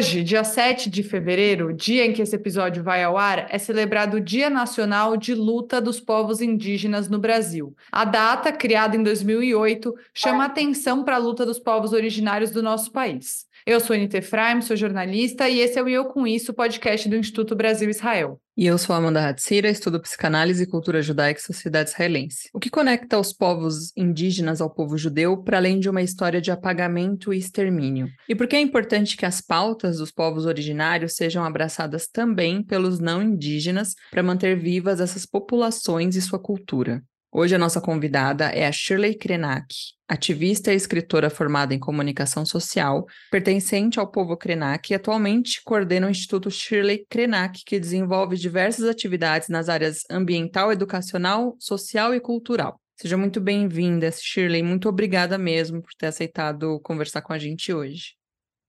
Hoje, dia 7 de fevereiro, dia em que esse episódio vai ao ar, é celebrado o Dia Nacional de Luta dos Povos Indígenas no Brasil. A data, criada em 2008, chama atenção para a luta dos povos originários do nosso país. Eu sou Anita Efraim, sou jornalista e esse é o Eu Com Isso, podcast do Instituto Brasil-Israel. E eu sou Amanda Hatzira, estudo psicanálise, cultura judaica e sociedade israelense. O que conecta os povos indígenas ao povo judeu para além de uma história de apagamento e extermínio? E por que é importante que as pautas dos povos originários sejam abraçadas também pelos não indígenas para manter vivas essas populações e sua cultura? Hoje a nossa convidada é a Shirley Krenak, ativista e escritora formada em comunicação social, pertencente ao povo Krenak e atualmente coordena o Instituto Shirley Krenak, que desenvolve diversas atividades nas áreas ambiental, educacional, social e cultural. Seja muito bem-vinda, Shirley. Muito obrigada mesmo por ter aceitado conversar com a gente hoje.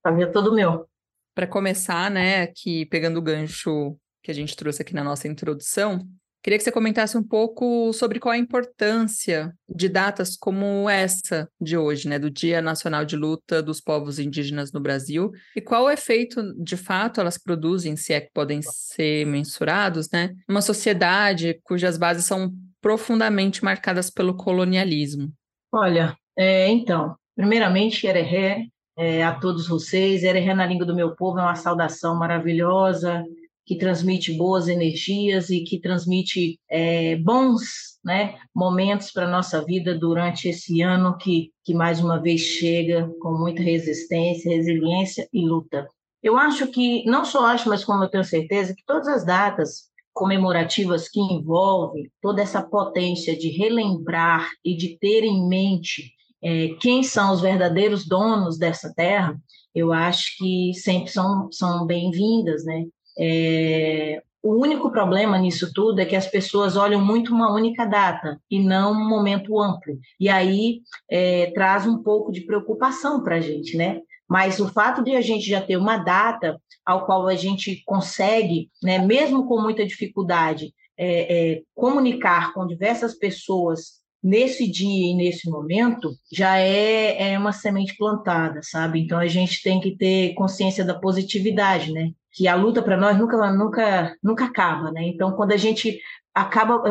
Mim é todo meu. Para começar, né, aqui pegando o gancho que a gente trouxe aqui na nossa introdução, Queria que você comentasse um pouco sobre qual a importância de datas como essa de hoje, né, do Dia Nacional de Luta dos Povos Indígenas no Brasil, e qual o efeito, de fato, elas produzem, se é que podem ser mensurados, né, uma sociedade cujas bases são profundamente marcadas pelo colonialismo. Olha, é, então, primeiramente, Ereré, é, a todos vocês, Ereré na língua do meu povo é uma saudação maravilhosa, que transmite boas energias e que transmite é, bons né, momentos para a nossa vida durante esse ano que, que mais uma vez chega com muita resistência, resiliência e luta. Eu acho que, não só acho, mas como eu tenho certeza, que todas as datas comemorativas que envolvem toda essa potência de relembrar e de ter em mente é, quem são os verdadeiros donos dessa terra, eu acho que sempre são, são bem-vindas, né? É, o único problema nisso tudo é que as pessoas olham muito uma única data e não um momento amplo. E aí é, traz um pouco de preocupação para a gente, né? Mas o fato de a gente já ter uma data ao qual a gente consegue, né, mesmo com muita dificuldade, é, é, comunicar com diversas pessoas nesse dia e nesse momento, já é, é uma semente plantada, sabe? Então a gente tem que ter consciência da positividade, né? que a luta para nós nunca, nunca, nunca acaba, né? Então, quando a gente acaba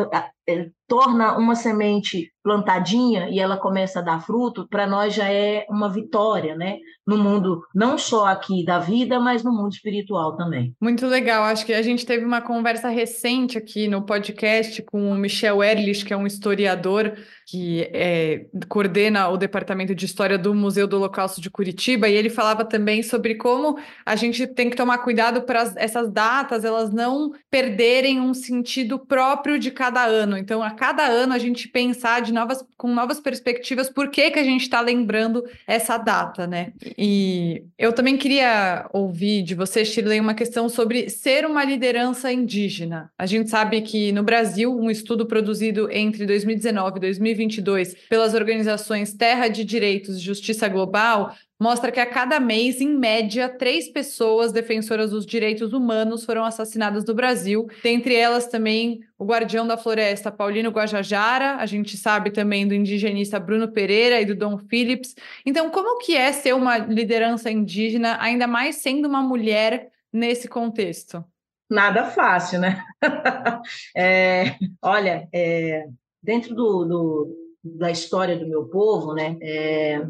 torna uma semente plantadinha e ela começa a dar fruto, para nós já é uma vitória, né? No mundo não só aqui da vida, mas no mundo espiritual também. Muito legal. Acho que a gente teve uma conversa recente aqui no podcast com o Michel Erlich, que é um historiador que é, coordena o departamento de história do Museu do Holocausto de Curitiba, e ele falava também sobre como a gente tem que tomar cuidado para essas datas elas não perderem um sentido próprio de cada ano. Então, a cada ano a gente pensar de novas, com novas perspectivas por que, que a gente está lembrando essa data, né? E eu também queria ouvir de você, Shirley, uma questão sobre ser uma liderança indígena. A gente sabe que no Brasil, um estudo produzido entre 2019 e 2020 2022 pelas organizações Terra de Direitos e Justiça Global mostra que a cada mês, em média, três pessoas defensoras dos direitos humanos foram assassinadas no Brasil. Dentre elas também o guardião da floresta, Paulino Guajajara. A gente sabe também do indigenista Bruno Pereira e do Dom Phillips. Então, como que é ser uma liderança indígena, ainda mais sendo uma mulher nesse contexto? Nada fácil, né? é, olha, é, dentro do, do, da história do meu povo, né, é,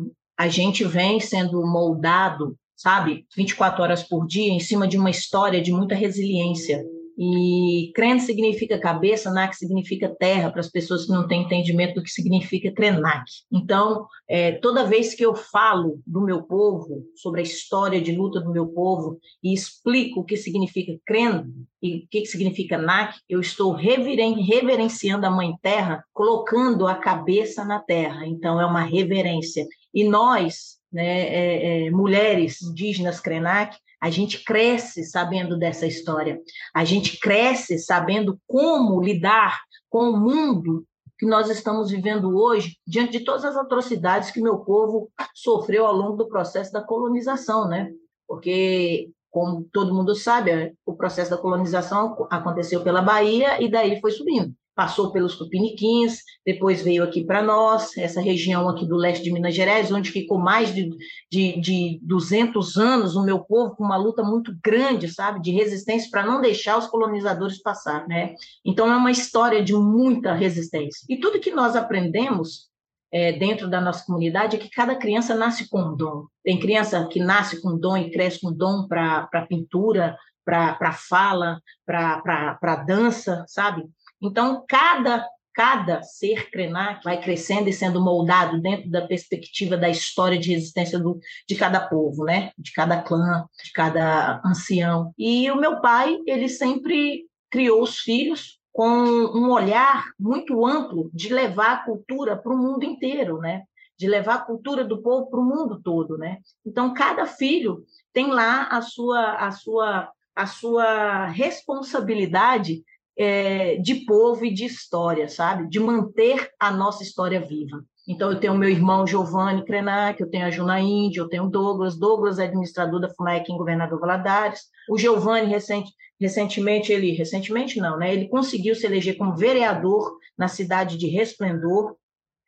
a gente vem sendo moldado, sabe, 24 horas por dia, em cima de uma história de muita resiliência. E Kren significa cabeça, Nak significa terra, para as pessoas que não têm entendimento do que significa Krenak. Então, é, toda vez que eu falo do meu povo, sobre a história de luta do meu povo, e explico o que significa Kren e o que significa Nak, eu estou reveren reverenciando a Mãe Terra, colocando a cabeça na terra. Então, é uma reverência. E nós, né, é, é, mulheres indígenas Krenak, a gente cresce sabendo dessa história. A gente cresce sabendo como lidar com o mundo que nós estamos vivendo hoje, diante de todas as atrocidades que meu povo sofreu ao longo do processo da colonização, né? Porque, como todo mundo sabe, o processo da colonização aconteceu pela Bahia e daí foi subindo passou pelos tupiniquins, depois veio aqui para nós, essa região aqui do leste de Minas Gerais, onde ficou mais de, de, de 200 anos o meu povo com uma luta muito grande, sabe, de resistência para não deixar os colonizadores passar, né? Então é uma história de muita resistência. E tudo que nós aprendemos é, dentro da nossa comunidade é que cada criança nasce com um dom. Tem criança que nasce com dom e cresce com dom para pintura, para fala, para dança, sabe? Então, cada cada ser Krenak vai crescendo e sendo moldado dentro da perspectiva da história de resistência do, de cada povo, né? De cada clã, de cada ancião. E o meu pai, ele sempre criou os filhos com um olhar muito amplo de levar a cultura para o mundo inteiro, né? De levar a cultura do povo para o mundo todo, né? Então cada filho tem lá a sua a sua a sua responsabilidade é, de povo e de história, sabe? De manter a nossa história viva. Então, eu tenho meu irmão Giovanni Krenak, eu tenho a Juna Índia, eu tenho o Douglas. Douglas é administrador da FUNAEC em Governador Valadares. O Giovanni, recente, recentemente, ele... Recentemente não, né? Ele conseguiu se eleger como vereador na cidade de Resplendor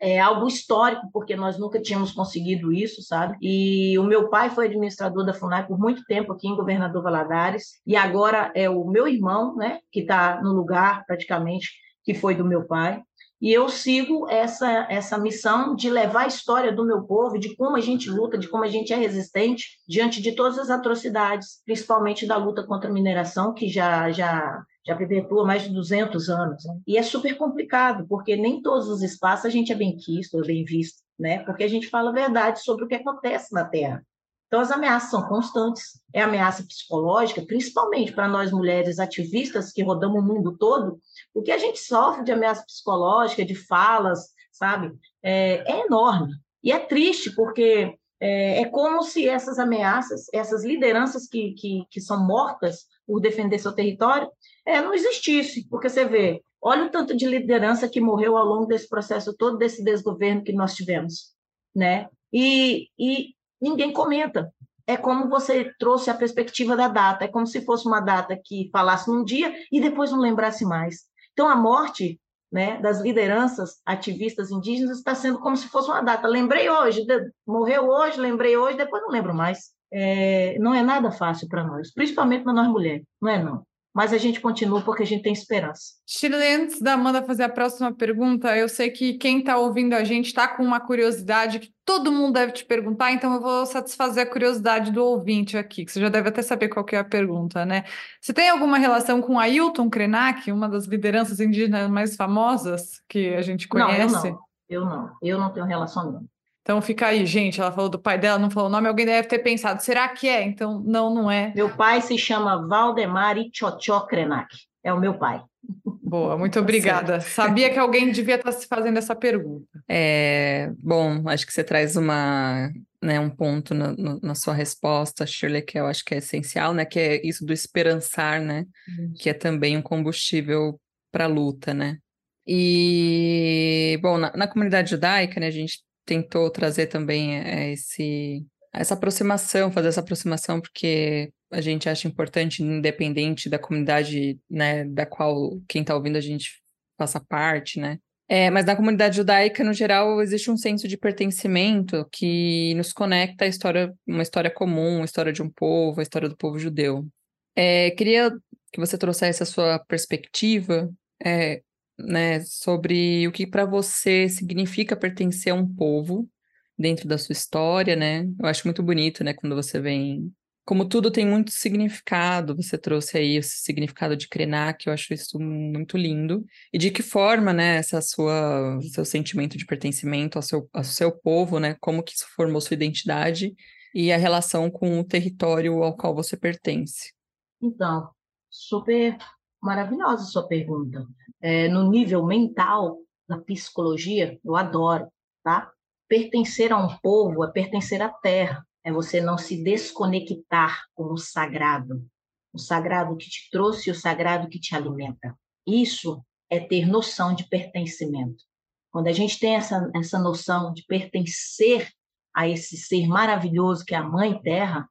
é algo histórico, porque nós nunca tínhamos conseguido isso, sabe? E o meu pai foi administrador da FUNAI por muito tempo aqui em Governador Valadares, e agora é o meu irmão, né, que está no lugar praticamente que foi do meu pai. E eu sigo essa, essa missão de levar a história do meu povo, de como a gente luta, de como a gente é resistente diante de todas as atrocidades, principalmente da luta contra a mineração, que já, já já perpetua mais de 200 anos. Né? E é super complicado, porque nem todos os espaços a gente é bem quisto ou bem visto, né? porque a gente fala a verdade sobre o que acontece na Terra. Então, as ameaças são constantes. É ameaça psicológica, principalmente para nós mulheres ativistas que rodamos o mundo todo. O que a gente sofre de ameaça psicológica, de falas, sabe, é, é enorme. E é triste, porque é, é, como se essas ameaças, essas lideranças que, que, que são mortas por defender seu território, é, não existisse, porque você vê, olha o tanto de liderança que morreu ao longo desse processo todo, desse desgoverno que nós tivemos, né? E, e ninguém comenta. É como você trouxe a perspectiva da data, é como se fosse uma data que falasse num dia e depois não lembrasse mais. Então, a morte né, das lideranças ativistas indígenas está sendo como se fosse uma data. Lembrei hoje, morreu hoje, lembrei hoje, depois não lembro mais. É, não é nada fácil para nós, principalmente para nós mulheres, não é não mas a gente continua porque a gente tem esperança. Shirley, antes da Amanda fazer a próxima pergunta, eu sei que quem está ouvindo a gente está com uma curiosidade que todo mundo deve te perguntar, então eu vou satisfazer a curiosidade do ouvinte aqui, que você já deve até saber qual é a pergunta, né? Você tem alguma relação com Ailton Krenak, uma das lideranças indígenas mais famosas que a gente conhece? Não, eu não. Eu não, eu não tenho relação nenhuma. Então fica aí, gente. Ela falou do pai dela, não falou o nome. Alguém deve ter pensado, será que é? Então, não, não é. Meu pai se chama Valdemar Itchotchó Krenak. É o meu pai. Boa, muito tá obrigada. Sabia que alguém devia estar se fazendo essa pergunta. É, bom, acho que você traz uma, né, um ponto na, na, sua resposta, Shirley, que eu acho que é essencial, né? Que é isso do esperançar, né? Uhum. Que é também um combustível para a luta, né? E, bom, na, na comunidade judaica, né, a gente tentou trazer também é, esse, essa aproximação, fazer essa aproximação, porque a gente acha importante, independente da comunidade, né, da qual quem está ouvindo a gente faça parte, né? É, mas na comunidade judaica, no geral, existe um senso de pertencimento que nos conecta à história, uma história comum, a história de um povo, a história do povo judeu. É, queria que você trouxesse a sua perspectiva é, né, sobre o que para você significa pertencer a um povo dentro da sua história, né? Eu acho muito bonito, né, quando você vem como tudo tem muito significado, você trouxe aí esse significado de Krenak, eu acho isso muito lindo. E de que forma, né, essa sua seu sentimento de pertencimento ao seu, ao seu povo, né, como que isso formou sua identidade e a relação com o território ao qual você pertence. Então, super maravilhosa sua pergunta. É, no nível mental da psicologia, eu adoro, tá? Pertencer a um povo é pertencer à terra, é você não se desconectar com o sagrado, o sagrado que te trouxe o sagrado que te alimenta. Isso é ter noção de pertencimento. Quando a gente tem essa, essa noção de pertencer a esse ser maravilhoso que é a Mãe Terra,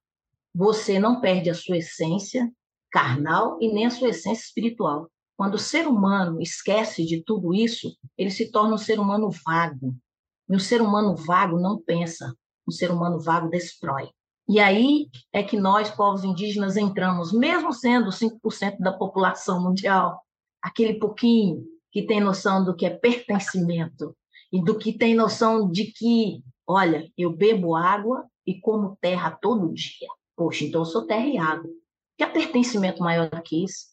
você não perde a sua essência carnal e nem a sua essência espiritual. quando o ser humano esquece de tudo isso, ele se torna um ser humano vago. E um ser humano vago não pensa, um ser humano vago destrói. E aí é que nós, povos indígenas, entramos, mesmo sendo 5% da população mundial, aquele pouquinho que tem noção do que é pertencimento e do que tem noção de que, olha, eu bebo água e como terra todo dia. Poxa, então eu sou terra e água. Que pertencimento maior do que isso?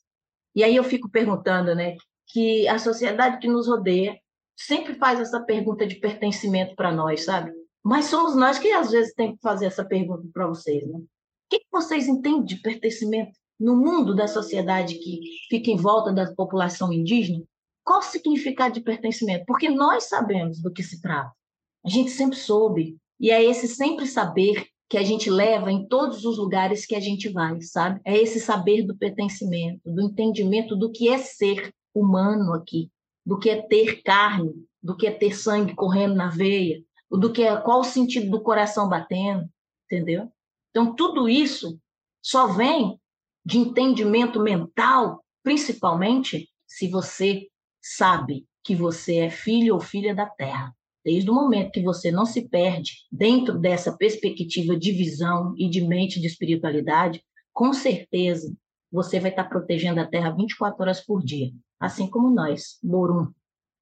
E aí eu fico perguntando, né, que a sociedade que nos rodeia sempre faz essa pergunta de pertencimento para nós, sabe? Mas somos nós que às vezes tem que fazer essa pergunta para vocês, né? O que vocês entendem de pertencimento no mundo da sociedade que fica em volta da população indígena? Qual o significado de pertencimento? Porque nós sabemos do que se trata. A gente sempre soube. E é esse sempre saber que a gente leva em todos os lugares que a gente vai, sabe? É esse saber do pertencimento, do entendimento do que é ser humano aqui, do que é ter carne, do que é ter sangue correndo na veia, do que é qual o sentido do coração batendo, entendeu? Então tudo isso só vem de entendimento mental, principalmente se você sabe que você é filho ou filha da terra. Desde o momento que você não se perde dentro dessa perspectiva de visão e de mente de espiritualidade, com certeza você vai estar protegendo a Terra 24 horas por dia, assim como nós, Morum,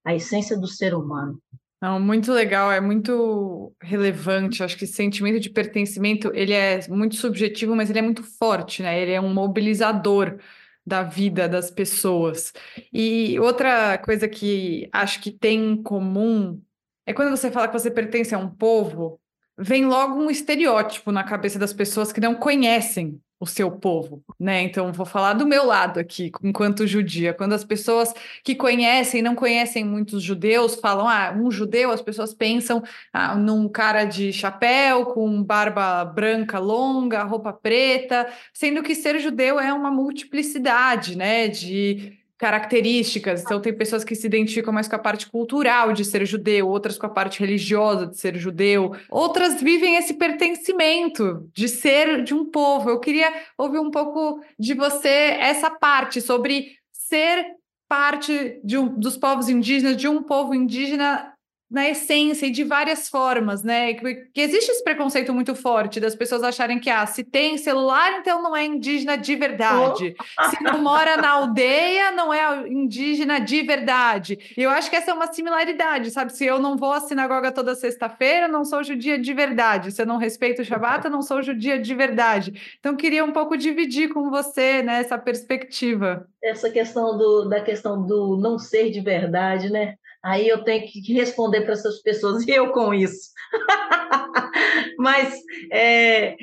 a essência do ser humano. Não, muito legal, é muito relevante. Acho que esse sentimento de pertencimento ele é muito subjetivo, mas ele é muito forte, né? Ele é um mobilizador da vida das pessoas. E outra coisa que acho que tem em comum é quando você fala que você pertence a um povo, vem logo um estereótipo na cabeça das pessoas que não conhecem o seu povo, né? Então, vou falar do meu lado aqui, enquanto judia. Quando as pessoas que conhecem, não conhecem muitos judeus, falam, ah, um judeu, as pessoas pensam ah, num cara de chapéu, com barba branca longa, roupa preta, sendo que ser judeu é uma multiplicidade, né? De características. Então, tem pessoas que se identificam mais com a parte cultural de ser judeu, outras com a parte religiosa de ser judeu, outras vivem esse pertencimento de ser de um povo. Eu queria ouvir um pouco de você essa parte sobre ser parte de um, dos povos indígenas, de um povo indígena na essência e de várias formas, né? Que, existe esse preconceito muito forte das pessoas acharem que ah, se tem celular, então não é indígena de verdade. Oh. Se não mora na aldeia, não é indígena de verdade. E eu acho que essa é uma similaridade, sabe? Se eu não vou à sinagoga toda sexta-feira, não sou judia de verdade. Se eu não respeito o Shabbat, eu não sou judia de verdade. Então queria um pouco dividir com você, né, essa perspectiva. Essa questão do, da questão do não ser de verdade, né? Aí eu tenho que responder para essas pessoas, e eu com isso. Mas é,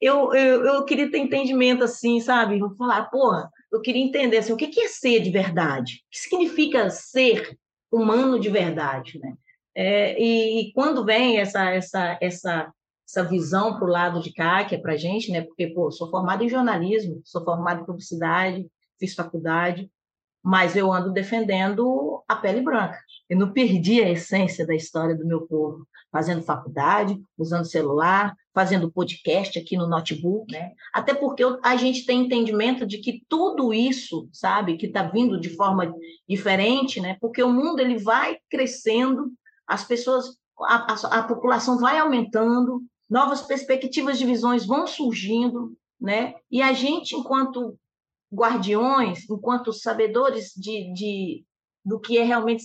eu, eu, eu, queria ter entendimento assim, sabe? Vou falar, porra, eu queria entender assim, o que é ser de verdade? O que significa ser humano de verdade, né? É, e, e, quando vem essa, essa, essa, essa visão para o lado de cá, que é para gente, né? Porque, pô, sou formada em jornalismo, sou formada em publicidade, fiz faculdade, mas eu ando defendendo a pele branca. Eu não perdi a essência da história do meu povo, fazendo faculdade, usando celular, fazendo podcast aqui no notebook, né? Até porque a gente tem entendimento de que tudo isso, sabe, que está vindo de forma diferente, né? Porque o mundo ele vai crescendo, as pessoas, a, a, a população vai aumentando, novas perspectivas de visões vão surgindo, né? E a gente, enquanto guardiões, enquanto sabedores de, de, do que é realmente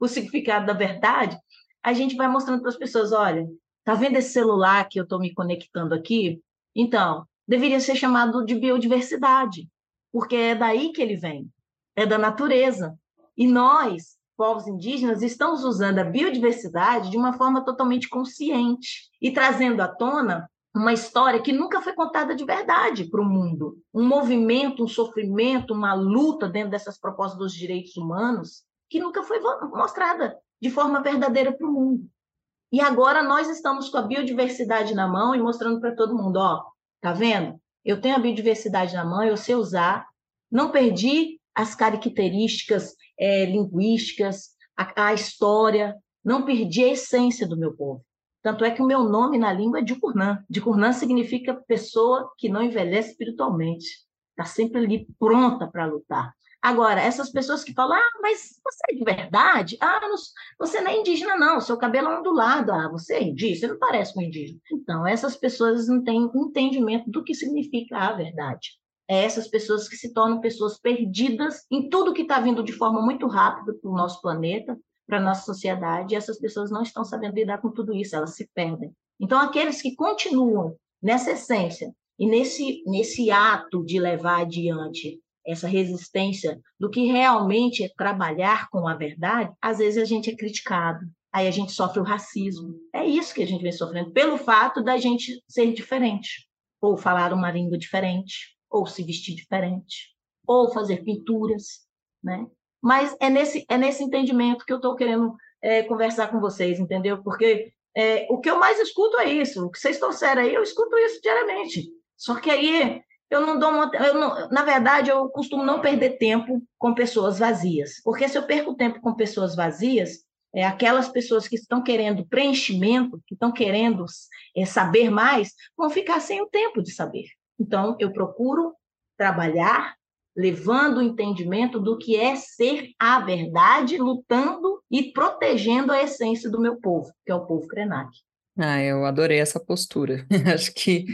o significado da verdade, a gente vai mostrando para as pessoas, olha, tá vendo esse celular que eu estou me conectando aqui? Então, deveria ser chamado de biodiversidade, porque é daí que ele vem, é da natureza. E nós, povos indígenas, estamos usando a biodiversidade de uma forma totalmente consciente e trazendo à tona uma história que nunca foi contada de verdade para o mundo. Um movimento, um sofrimento, uma luta dentro dessas propostas dos direitos humanos que nunca foi mostrada de forma verdadeira para o mundo. E agora nós estamos com a biodiversidade na mão e mostrando para todo mundo, ó, tá vendo? Eu tenho a biodiversidade na mão, eu sei usar, não perdi as características é, linguísticas, a, a história, não perdi a essência do meu povo. Tanto é que o meu nome na língua é Dicurnã. Dicurnã significa pessoa que não envelhece espiritualmente. Está sempre ali pronta para lutar. Agora, essas pessoas que falam, ah, mas você é de verdade? Ah, não, você não é indígena, não, seu cabelo é ondulado. Ah, você é indígena, você não parece um indígena. Então, essas pessoas não têm entendimento do que significa a verdade. É essas pessoas que se tornam pessoas perdidas em tudo que está vindo de forma muito rápida para o nosso planeta, para a nossa sociedade, e essas pessoas não estão sabendo lidar com tudo isso, elas se perdem. Então, aqueles que continuam nessa essência e nesse, nesse ato de levar adiante essa resistência do que realmente é trabalhar com a verdade, às vezes a gente é criticado. Aí a gente sofre o racismo. É isso que a gente vem sofrendo, pelo fato da gente ser diferente, ou falar uma língua diferente, ou se vestir diferente, ou fazer pinturas, né? Mas é nesse, é nesse entendimento que eu estou querendo é, conversar com vocês, entendeu? Porque é, o que eu mais escuto é isso. O que vocês trouxeram aí, eu escuto isso diariamente. Só que aí eu não dou uma, eu não, na verdade eu costumo não perder tempo com pessoas vazias, porque se eu perco tempo com pessoas vazias, é aquelas pessoas que estão querendo preenchimento, que estão querendo é, saber mais, vão ficar sem o tempo de saber. Então eu procuro trabalhar levando o entendimento do que é ser a verdade, lutando e protegendo a essência do meu povo, que é o povo Krenak. Ah, eu adorei essa postura. Acho que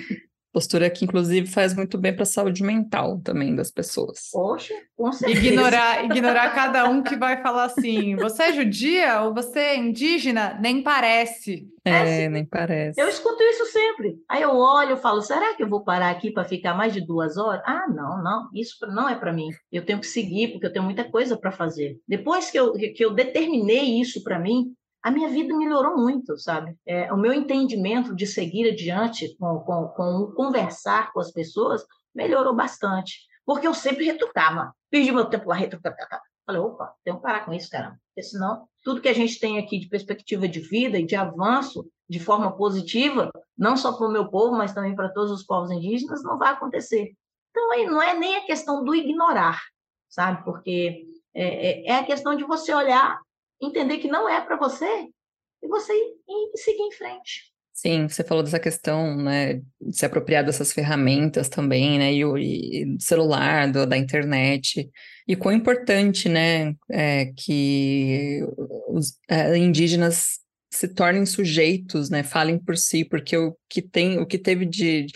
Postura que, inclusive, faz muito bem para a saúde mental também das pessoas. Poxa, com certeza. Ignorar, ignorar cada um que vai falar assim: você é judia ou você é indígena? Nem parece. É, é assim, nem parece. Eu escuto isso sempre. Aí eu olho e falo: será que eu vou parar aqui para ficar mais de duas horas? Ah, não, não, isso não é para mim. Eu tenho que seguir, porque eu tenho muita coisa para fazer. Depois que eu, que eu determinei isso para mim, a minha vida melhorou muito, sabe? É, o meu entendimento de seguir adiante com, com, com conversar com as pessoas melhorou bastante, porque eu sempre retrucava, perdi meu tempo lá retrucando. Falei, opa, tenho que parar com isso, caramba, porque senão tudo que a gente tem aqui de perspectiva de vida e de avanço de forma positiva, não só para o meu povo, mas também para todos os povos indígenas, não vai acontecer. Então, aí não é nem a questão do ignorar, sabe? Porque é, é, é a questão de você olhar entender que não é para você e você ir, ir seguir em frente. Sim, você falou dessa questão, né, de se apropriar dessas ferramentas também, né, e o e do celular, do, da internet, e quão importante, né, é, que os é, indígenas se tornem sujeitos, né, falem por si, porque o que tem, o que teve de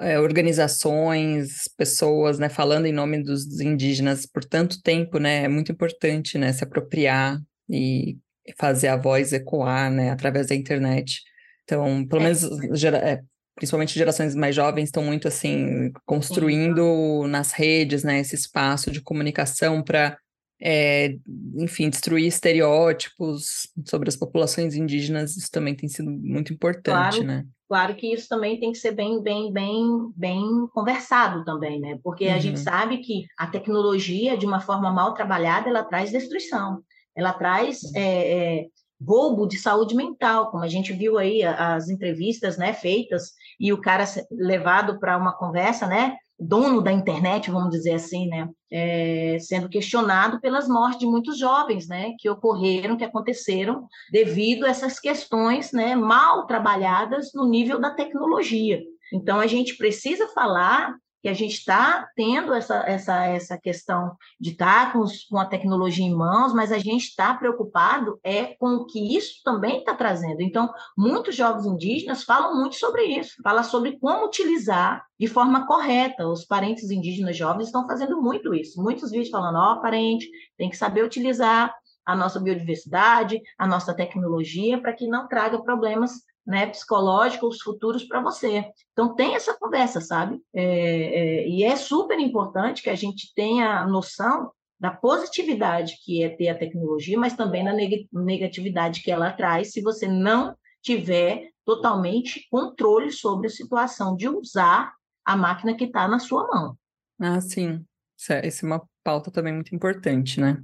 é, organizações, pessoas, né, falando em nome dos indígenas por tanto tempo, né, é muito importante, né, se apropriar e fazer a voz ecoar, né, através da internet. Então, pelo é. menos, gera, é, principalmente gerações mais jovens estão muito assim construindo uhum. nas redes, né, esse espaço de comunicação para é, enfim, destruir estereótipos sobre as populações indígenas, isso também tem sido muito importante, claro, né? Claro que isso também tem que ser bem, bem, bem, bem conversado também, né? Porque uhum. a gente uhum. sabe que a tecnologia, de uma forma mal trabalhada, ela traz destruição ela traz é, é, roubo de saúde mental, como a gente viu aí as entrevistas né, feitas e o cara levado para uma conversa, né, dono da internet, vamos dizer assim, né, é, sendo questionado pelas mortes de muitos jovens, né, que ocorreram, que aconteceram devido a essas questões, né, mal trabalhadas no nível da tecnologia. Então a gente precisa falar que a gente está tendo essa, essa, essa questão de estar tá com, com a tecnologia em mãos, mas a gente está preocupado é com o que isso também está trazendo. Então, muitos jovens indígenas falam muito sobre isso, falam sobre como utilizar de forma correta. Os parentes indígenas jovens estão fazendo muito isso. Muitos vídeos falando, ó, oh, parente, tem que saber utilizar a nossa biodiversidade, a nossa tecnologia, para que não traga problemas né, psicológicos futuros para você. Então, tem essa conversa, sabe? É, é, e é super importante que a gente tenha noção da positividade que é ter a tecnologia, mas também da negatividade que ela traz se você não tiver totalmente controle sobre a situação de usar a máquina que está na sua mão. Ah, sim. Essa é uma pauta também muito importante, né?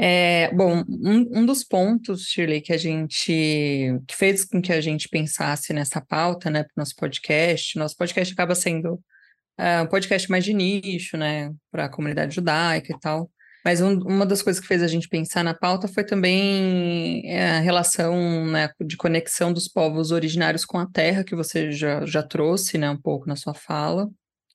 É, bom, um, um, dos pontos, Shirley, que a gente que fez com que a gente pensasse nessa pauta, né, para o nosso podcast, nosso podcast acaba sendo é, um podcast mais de nicho, né, para a comunidade judaica e tal. Mas um, uma das coisas que fez a gente pensar na pauta foi também é, a relação né, de conexão dos povos originários com a terra, que você já, já trouxe né, um pouco na sua fala,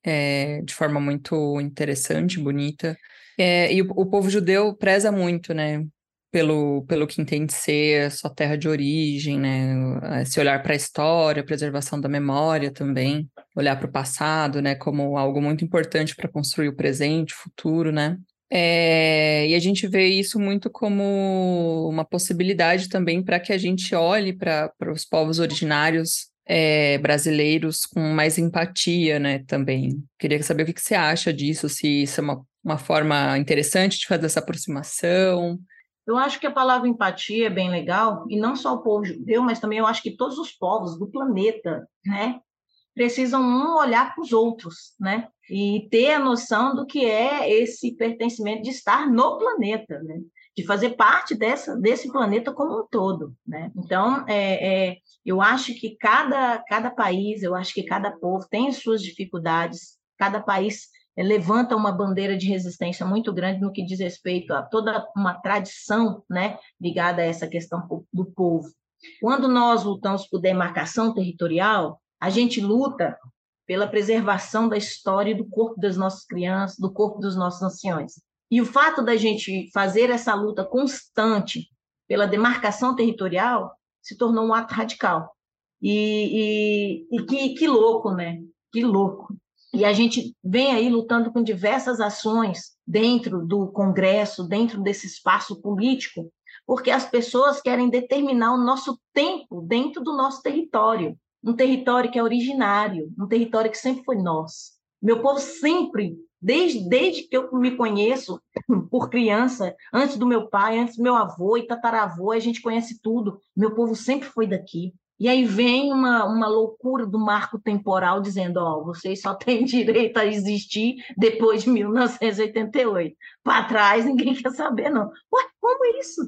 é, de forma muito interessante, bonita. É, e o, o povo judeu preza muito, né? Pelo, pelo que entende ser sua terra de origem, né? Esse olhar para a história, preservação da memória também, olhar para o passado, né? Como algo muito importante para construir o presente, o futuro, né? É, e a gente vê isso muito como uma possibilidade também para que a gente olhe para os povos originários é, brasileiros com mais empatia, né, também. Queria saber o que, que você acha disso, se isso é uma, uma forma interessante de fazer essa aproximação. Eu acho que a palavra empatia é bem legal, e não só o povo judeu, mas também eu acho que todos os povos do planeta, né, precisam um olhar para os outros, né? E ter a noção do que é esse pertencimento de estar no planeta, né? De fazer parte dessa, desse planeta como um todo, né? Então, é, é, eu acho que cada, cada país, eu acho que cada povo tem suas dificuldades, cada país levanta uma bandeira de resistência muito grande no que diz respeito a toda uma tradição, né? Ligada a essa questão do povo. Quando nós lutamos por demarcação territorial, a gente luta pela preservação da história do corpo das nossas crianças, do corpo dos nossos anciões. E o fato da gente fazer essa luta constante pela demarcação territorial se tornou um ato radical. E, e, e que, que louco, né? Que louco. E a gente vem aí lutando com diversas ações dentro do Congresso, dentro desse espaço político, porque as pessoas querem determinar o nosso tempo dentro do nosso território um território que é originário, um território que sempre foi nosso. Meu povo sempre, desde, desde que eu me conheço por criança, antes do meu pai, antes do meu avô e tataravô, a gente conhece tudo. Meu povo sempre foi daqui. E aí vem uma, uma loucura do marco temporal dizendo, ó, vocês só têm direito a existir depois de 1988. Para trás ninguém quer saber, não. Ué, como é isso?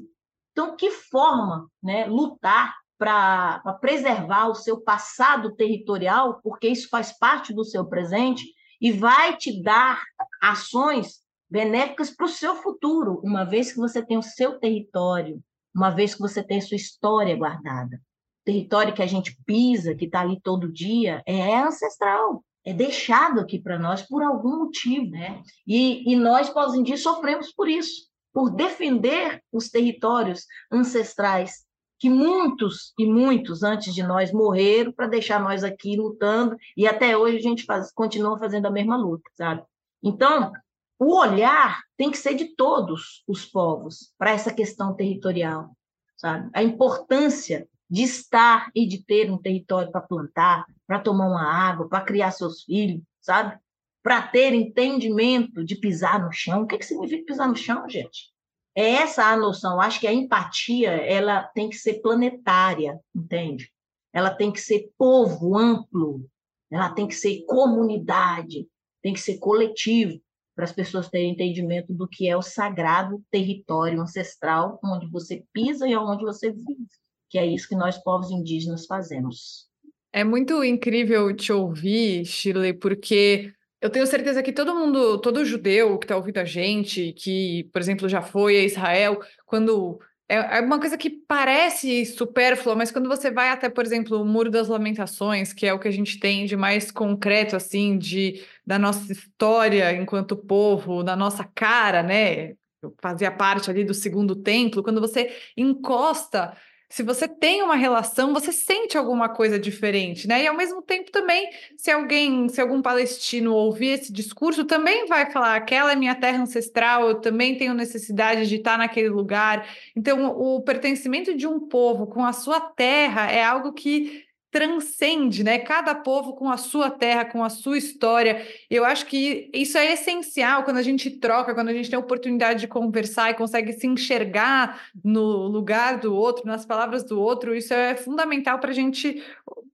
Então, que forma né, lutar para preservar o seu passado territorial, porque isso faz parte do seu presente e vai te dar ações benéficas para o seu futuro, uma vez que você tem o seu território, uma vez que você tem a sua história guardada. Território que a gente pisa, que está ali todo dia, é ancestral, é deixado aqui para nós por algum motivo, né? E, e nós, pós-indígenas, sofremos por isso, por defender os territórios ancestrais que muitos e muitos antes de nós morreram para deixar nós aqui lutando e até hoje a gente faz, continua fazendo a mesma luta, sabe? Então, o olhar tem que ser de todos os povos para essa questão territorial, sabe? A importância de estar e de ter um território para plantar, para tomar uma água, para criar seus filhos, sabe? Para ter entendimento de pisar no chão. O que, que significa pisar no chão, gente? É essa a noção. Acho que a empatia ela tem que ser planetária, entende? Ela tem que ser povo amplo, ela tem que ser comunidade, tem que ser coletivo, para as pessoas terem entendimento do que é o sagrado território ancestral onde você pisa e onde você vive, que é isso que nós povos indígenas fazemos. É muito incrível te ouvir, Shirley, porque eu tenho certeza que todo mundo, todo judeu que está ouvindo a gente, que, por exemplo, já foi a Israel, quando. É, é uma coisa que parece supérflua, mas quando você vai até, por exemplo, o Muro das Lamentações, que é o que a gente tem de mais concreto, assim, de, da nossa história enquanto povo, da nossa cara, né? fazia parte ali do segundo templo, quando você encosta se você tem uma relação, você sente alguma coisa diferente, né? E ao mesmo tempo também, se alguém, se algum palestino ouvir esse discurso, também vai falar: aquela é minha terra ancestral, eu também tenho necessidade de estar naquele lugar. Então, o pertencimento de um povo com a sua terra é algo que transcende, né? Cada povo com a sua terra, com a sua história. Eu acho que isso é essencial quando a gente troca, quando a gente tem a oportunidade de conversar e consegue se enxergar no lugar do outro, nas palavras do outro. Isso é fundamental para a gente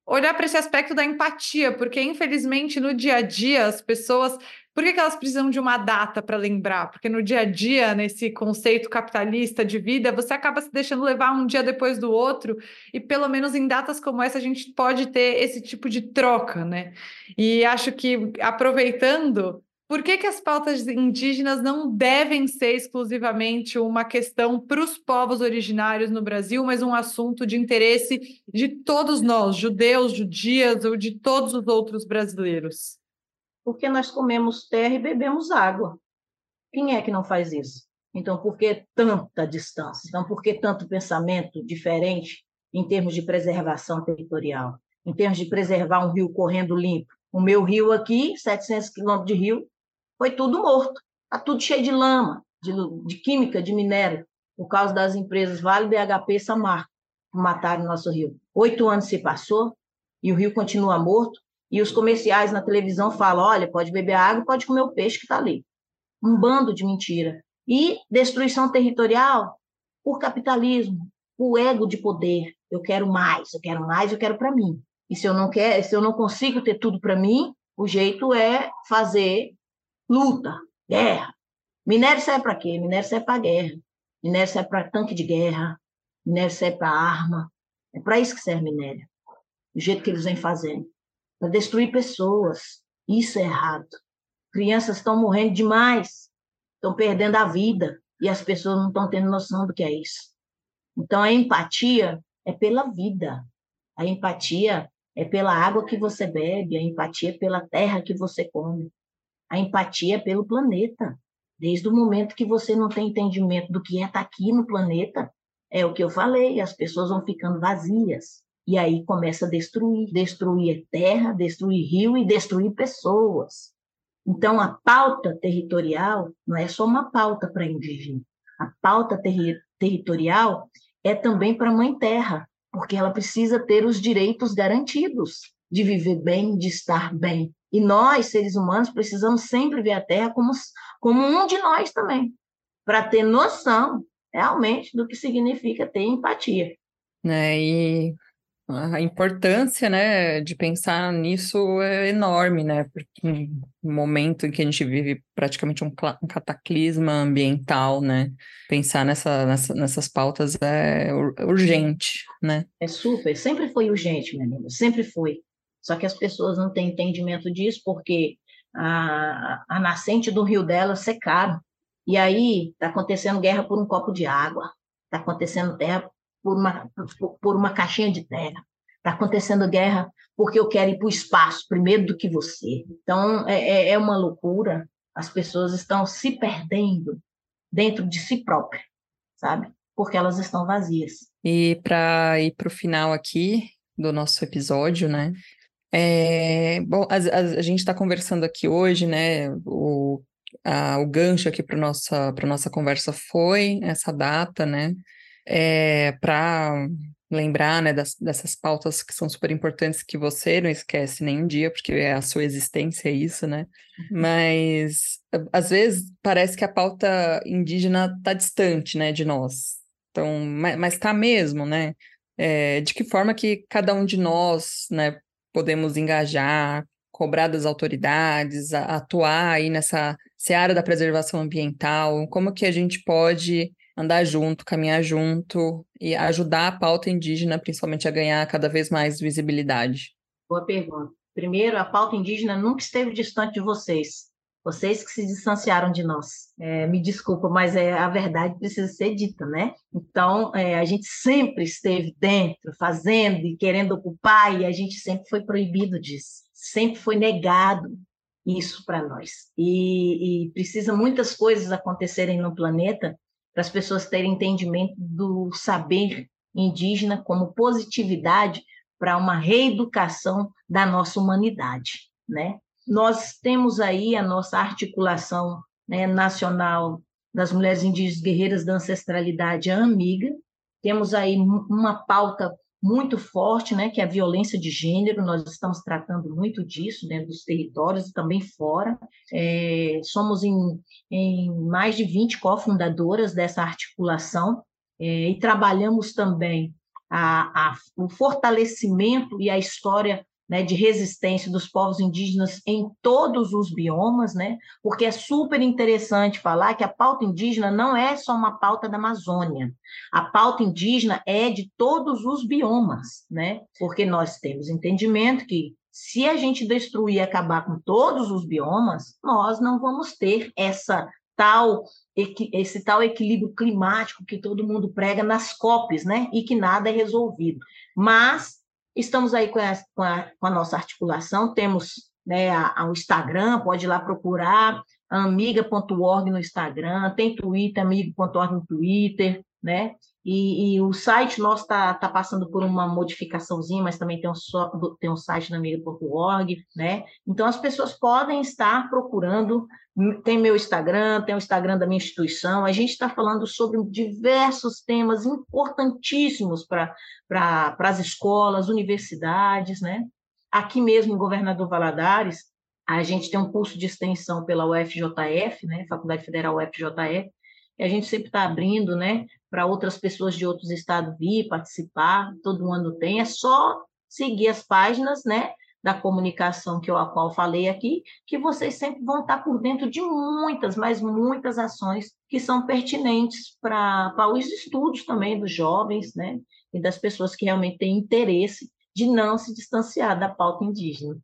olhar para esse aspecto da empatia, porque infelizmente no dia a dia as pessoas por que, que elas precisam de uma data para lembrar? Porque no dia a dia, nesse conceito capitalista de vida, você acaba se deixando levar um dia depois do outro, e pelo menos em datas como essa a gente pode ter esse tipo de troca, né? E acho que aproveitando. Por que, que as pautas indígenas não devem ser exclusivamente uma questão para os povos originários no Brasil, mas um assunto de interesse de todos nós, judeus, judias ou de todos os outros brasileiros? Porque nós comemos terra e bebemos água. Quem é que não faz isso? Então, por que tanta distância? Então, por que tanto pensamento diferente em termos de preservação territorial? Em termos de preservar um rio correndo limpo? O meu rio aqui, 700 quilômetros de rio, foi tudo morto. Está tudo cheio de lama, de, de, química, de minério, por causa das empresas Vale, BHP e Samarco, que mataram o nosso rio. Oito anos se passou e o rio continua morto, e os comerciais na televisão falam: olha, pode beber água, pode comer o peixe que está ali. Um bando de mentira. E destruição territorial por capitalismo, o ego de poder. Eu quero mais, eu quero mais, eu quero para mim. E se eu não quero, se eu não consigo ter tudo para mim, o jeito é fazer luta, guerra. Minério serve para quê? Minério serve para guerra. Minério serve para tanque de guerra. Minério serve para arma. É para isso que serve minério. Do jeito que eles vêm fazendo. Para destruir pessoas. Isso é errado. Crianças estão morrendo demais. Estão perdendo a vida. E as pessoas não estão tendo noção do que é isso. Então, a empatia é pela vida. A empatia é pela água que você bebe. A empatia é pela terra que você come. A empatia é pelo planeta. Desde o momento que você não tem entendimento do que é estar tá aqui no planeta, é o que eu falei, as pessoas vão ficando vazias. E aí começa a destruir, destruir terra, destruir rio e destruir pessoas. Então, a pauta territorial não é só uma pauta para indígena. A pauta ter territorial é também para a mãe terra, porque ela precisa ter os direitos garantidos de viver bem, de estar bem. E nós, seres humanos, precisamos sempre ver a Terra como, como um de nós também, para ter noção realmente do que significa ter empatia. Né? E a importância, né, de pensar nisso é enorme, né? Porque no momento em que a gente vive praticamente um, cataclisma ambiental, né? Pensar nessa, nessa, nessas pautas é urgente, né? É super, sempre foi urgente, minha amiga, sempre foi. Só que as pessoas não têm entendimento disso porque a, a nascente do rio delas secaram. E aí está acontecendo guerra por um copo de água, está acontecendo guerra por uma, por uma caixinha de terra, está acontecendo guerra porque eu quero ir para o espaço primeiro do que você. Então, é, é, é uma loucura. As pessoas estão se perdendo dentro de si próprias, sabe? Porque elas estão vazias. E para ir para o final aqui do nosso episódio, né? É, bom, a, a, a gente está conversando aqui hoje, né? O, a, o gancho aqui para nossa para nossa conversa foi essa data, né? É, para lembrar, né, das, dessas pautas que são super importantes que você não esquece nenhum dia, porque é a sua existência é isso, né? Uhum. Mas às vezes parece que a pauta indígena está distante, né, de nós. Então, mas está mesmo, né? É, de que forma que cada um de nós, né, podemos engajar, cobrar das autoridades, atuar aí nessa seara da preservação ambiental, como que a gente pode andar junto, caminhar junto e ajudar a pauta indígena, principalmente, a ganhar cada vez mais visibilidade? Boa pergunta. Primeiro, a pauta indígena nunca esteve distante de vocês. Vocês que se distanciaram de nós. É, me desculpa, mas é, a verdade precisa ser dita, né? Então, é, a gente sempre esteve dentro, fazendo e querendo ocupar, e a gente sempre foi proibido disso. Sempre foi negado isso para nós. E, e precisa muitas coisas acontecerem no planeta para as pessoas terem entendimento do saber indígena como positividade para uma reeducação da nossa humanidade, né? Nós temos aí a nossa articulação né, nacional das mulheres indígenas guerreiras da ancestralidade amiga. Temos aí uma pauta muito forte, né, que é a violência de gênero. Nós estamos tratando muito disso dentro dos territórios e também fora. É, somos em, em, mais de 20 cofundadoras dessa articulação é, e trabalhamos também a, a, o fortalecimento e a história né, de resistência dos povos indígenas em todos os biomas, né, porque é super interessante falar que a pauta indígena não é só uma pauta da Amazônia, a pauta indígena é de todos os biomas, né, porque nós temos entendimento que se a gente destruir e acabar com todos os biomas, nós não vamos ter essa tal esse tal equilíbrio climático que todo mundo prega nas COPs, né? E que nada é resolvido. Mas Estamos aí com a, com a, com a nossa articulação, temos né, o Instagram, pode ir lá procurar, amiga.org no Instagram, tem Twitter, amigo.org no Twitter, né? E, e, o site nosso está tá passando por uma modificaçãozinha, mas também tem um, só, tem um site na amiga.org, né? Então, as pessoas podem estar procurando, tem meu Instagram, tem o Instagram da minha instituição, a gente está falando sobre diversos temas importantíssimos para pra, as escolas, universidades, né? Aqui mesmo em Governador Valadares, a gente tem um curso de extensão pela UFJF, né? Faculdade Federal UFJF, e a gente sempre está abrindo, né, para outras pessoas de outros estados vir participar, todo ano tem, é só seguir as páginas, né, da comunicação que eu a qual falei aqui, que vocês sempre vão estar por dentro de muitas, mas muitas ações que são pertinentes para os estudos também dos jovens, né, e das pessoas que realmente têm interesse de não se distanciar da pauta indígena.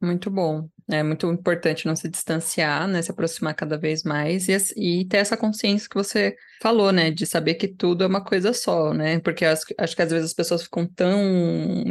Muito bom. É muito importante não se distanciar, né? Se aproximar cada vez mais e, e, ter essa consciência que você falou, né? De saber que tudo é uma coisa só, né? Porque acho, acho que às vezes as pessoas ficam tão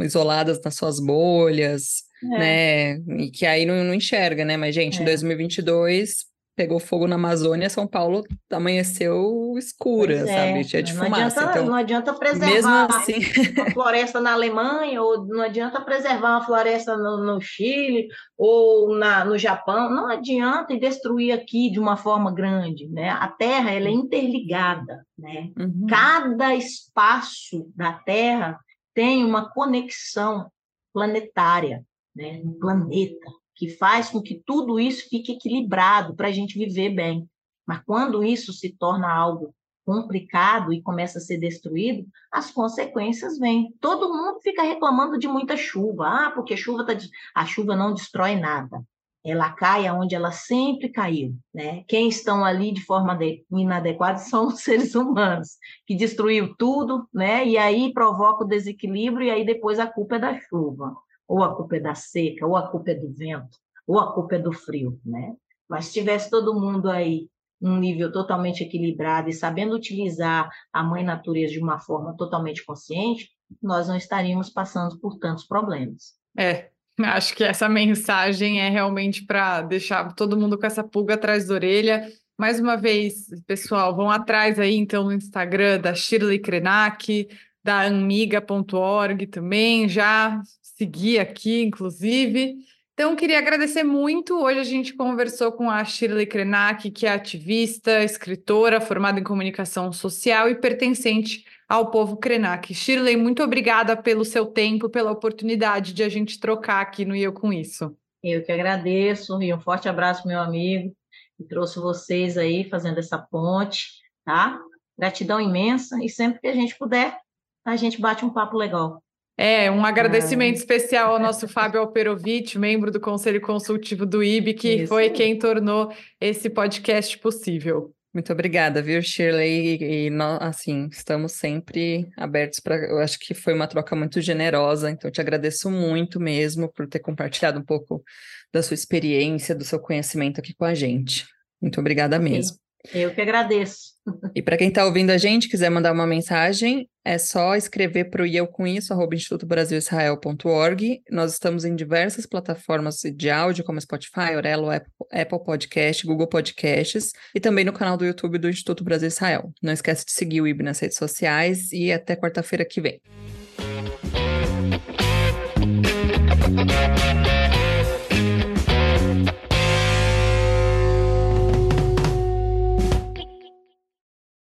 isoladas nas suas bolhas, é. né? E que aí não, não enxerga, né? Mas, gente, é. em 2022 pegou fogo na Amazônia, São Paulo amanheceu escura, pois sabe? É. Cheia de não fumaça. Adianta, então, não adianta preservar assim... uma floresta na Alemanha, ou não adianta preservar uma floresta no, no Chile, ou na, no Japão. Não adianta destruir aqui de uma forma grande. Né? A Terra ela é interligada. Né? Uhum. Cada espaço da Terra tem uma conexão planetária, né? no planeta que faz com que tudo isso fique equilibrado para a gente viver bem. Mas quando isso se torna algo complicado e começa a ser destruído, as consequências vêm. Todo mundo fica reclamando de muita chuva. Ah, porque chuva tá a chuva não destrói nada. Ela cai aonde ela sempre caiu, né? Quem estão ali de forma inadequada são os seres humanos, que destruiu tudo, né? E aí provoca o desequilíbrio e aí depois a culpa é da chuva ou a culpa é da seca, ou a culpa é do vento, ou a culpa é do frio, né? Mas se tivesse todo mundo aí num nível totalmente equilibrado e sabendo utilizar a mãe natureza de uma forma totalmente consciente, nós não estaríamos passando por tantos problemas. É, acho que essa mensagem é realmente para deixar todo mundo com essa pulga atrás da orelha. Mais uma vez, pessoal, vão atrás aí então no Instagram da Shirley Krenak, da amiga.org também, já seguir aqui, inclusive. Então, queria agradecer muito. Hoje a gente conversou com a Shirley Krenak, que é ativista, escritora, formada em comunicação social e pertencente ao povo Krenak. Shirley, muito obrigada pelo seu tempo, pela oportunidade de a gente trocar aqui no Eu Com Isso. Eu que agradeço e um forte abraço, meu amigo, que trouxe vocês aí fazendo essa ponte, tá? Gratidão imensa e sempre que a gente puder, a gente bate um papo legal. É, um agradecimento ah. especial ao nosso Fábio Alperovitch, membro do Conselho Consultivo do IB, que Isso. foi quem tornou esse podcast possível. Muito obrigada, viu, Shirley? E, nós, assim, estamos sempre abertos para. Eu acho que foi uma troca muito generosa, então te agradeço muito mesmo por ter compartilhado um pouco da sua experiência, do seu conhecimento aqui com a gente. Muito obrigada mesmo. Eu que agradeço. E para quem está ouvindo a gente, quiser mandar uma mensagem, é só escrever para o eu com isso, arroba institutobrasilisrael.org. Nós estamos em diversas plataformas de áudio, como Spotify, Orelo, Apple Podcast, Google Podcasts e também no canal do YouTube do Instituto Brasil Israel. Não esquece de seguir o IB nas redes sociais e até quarta-feira que vem.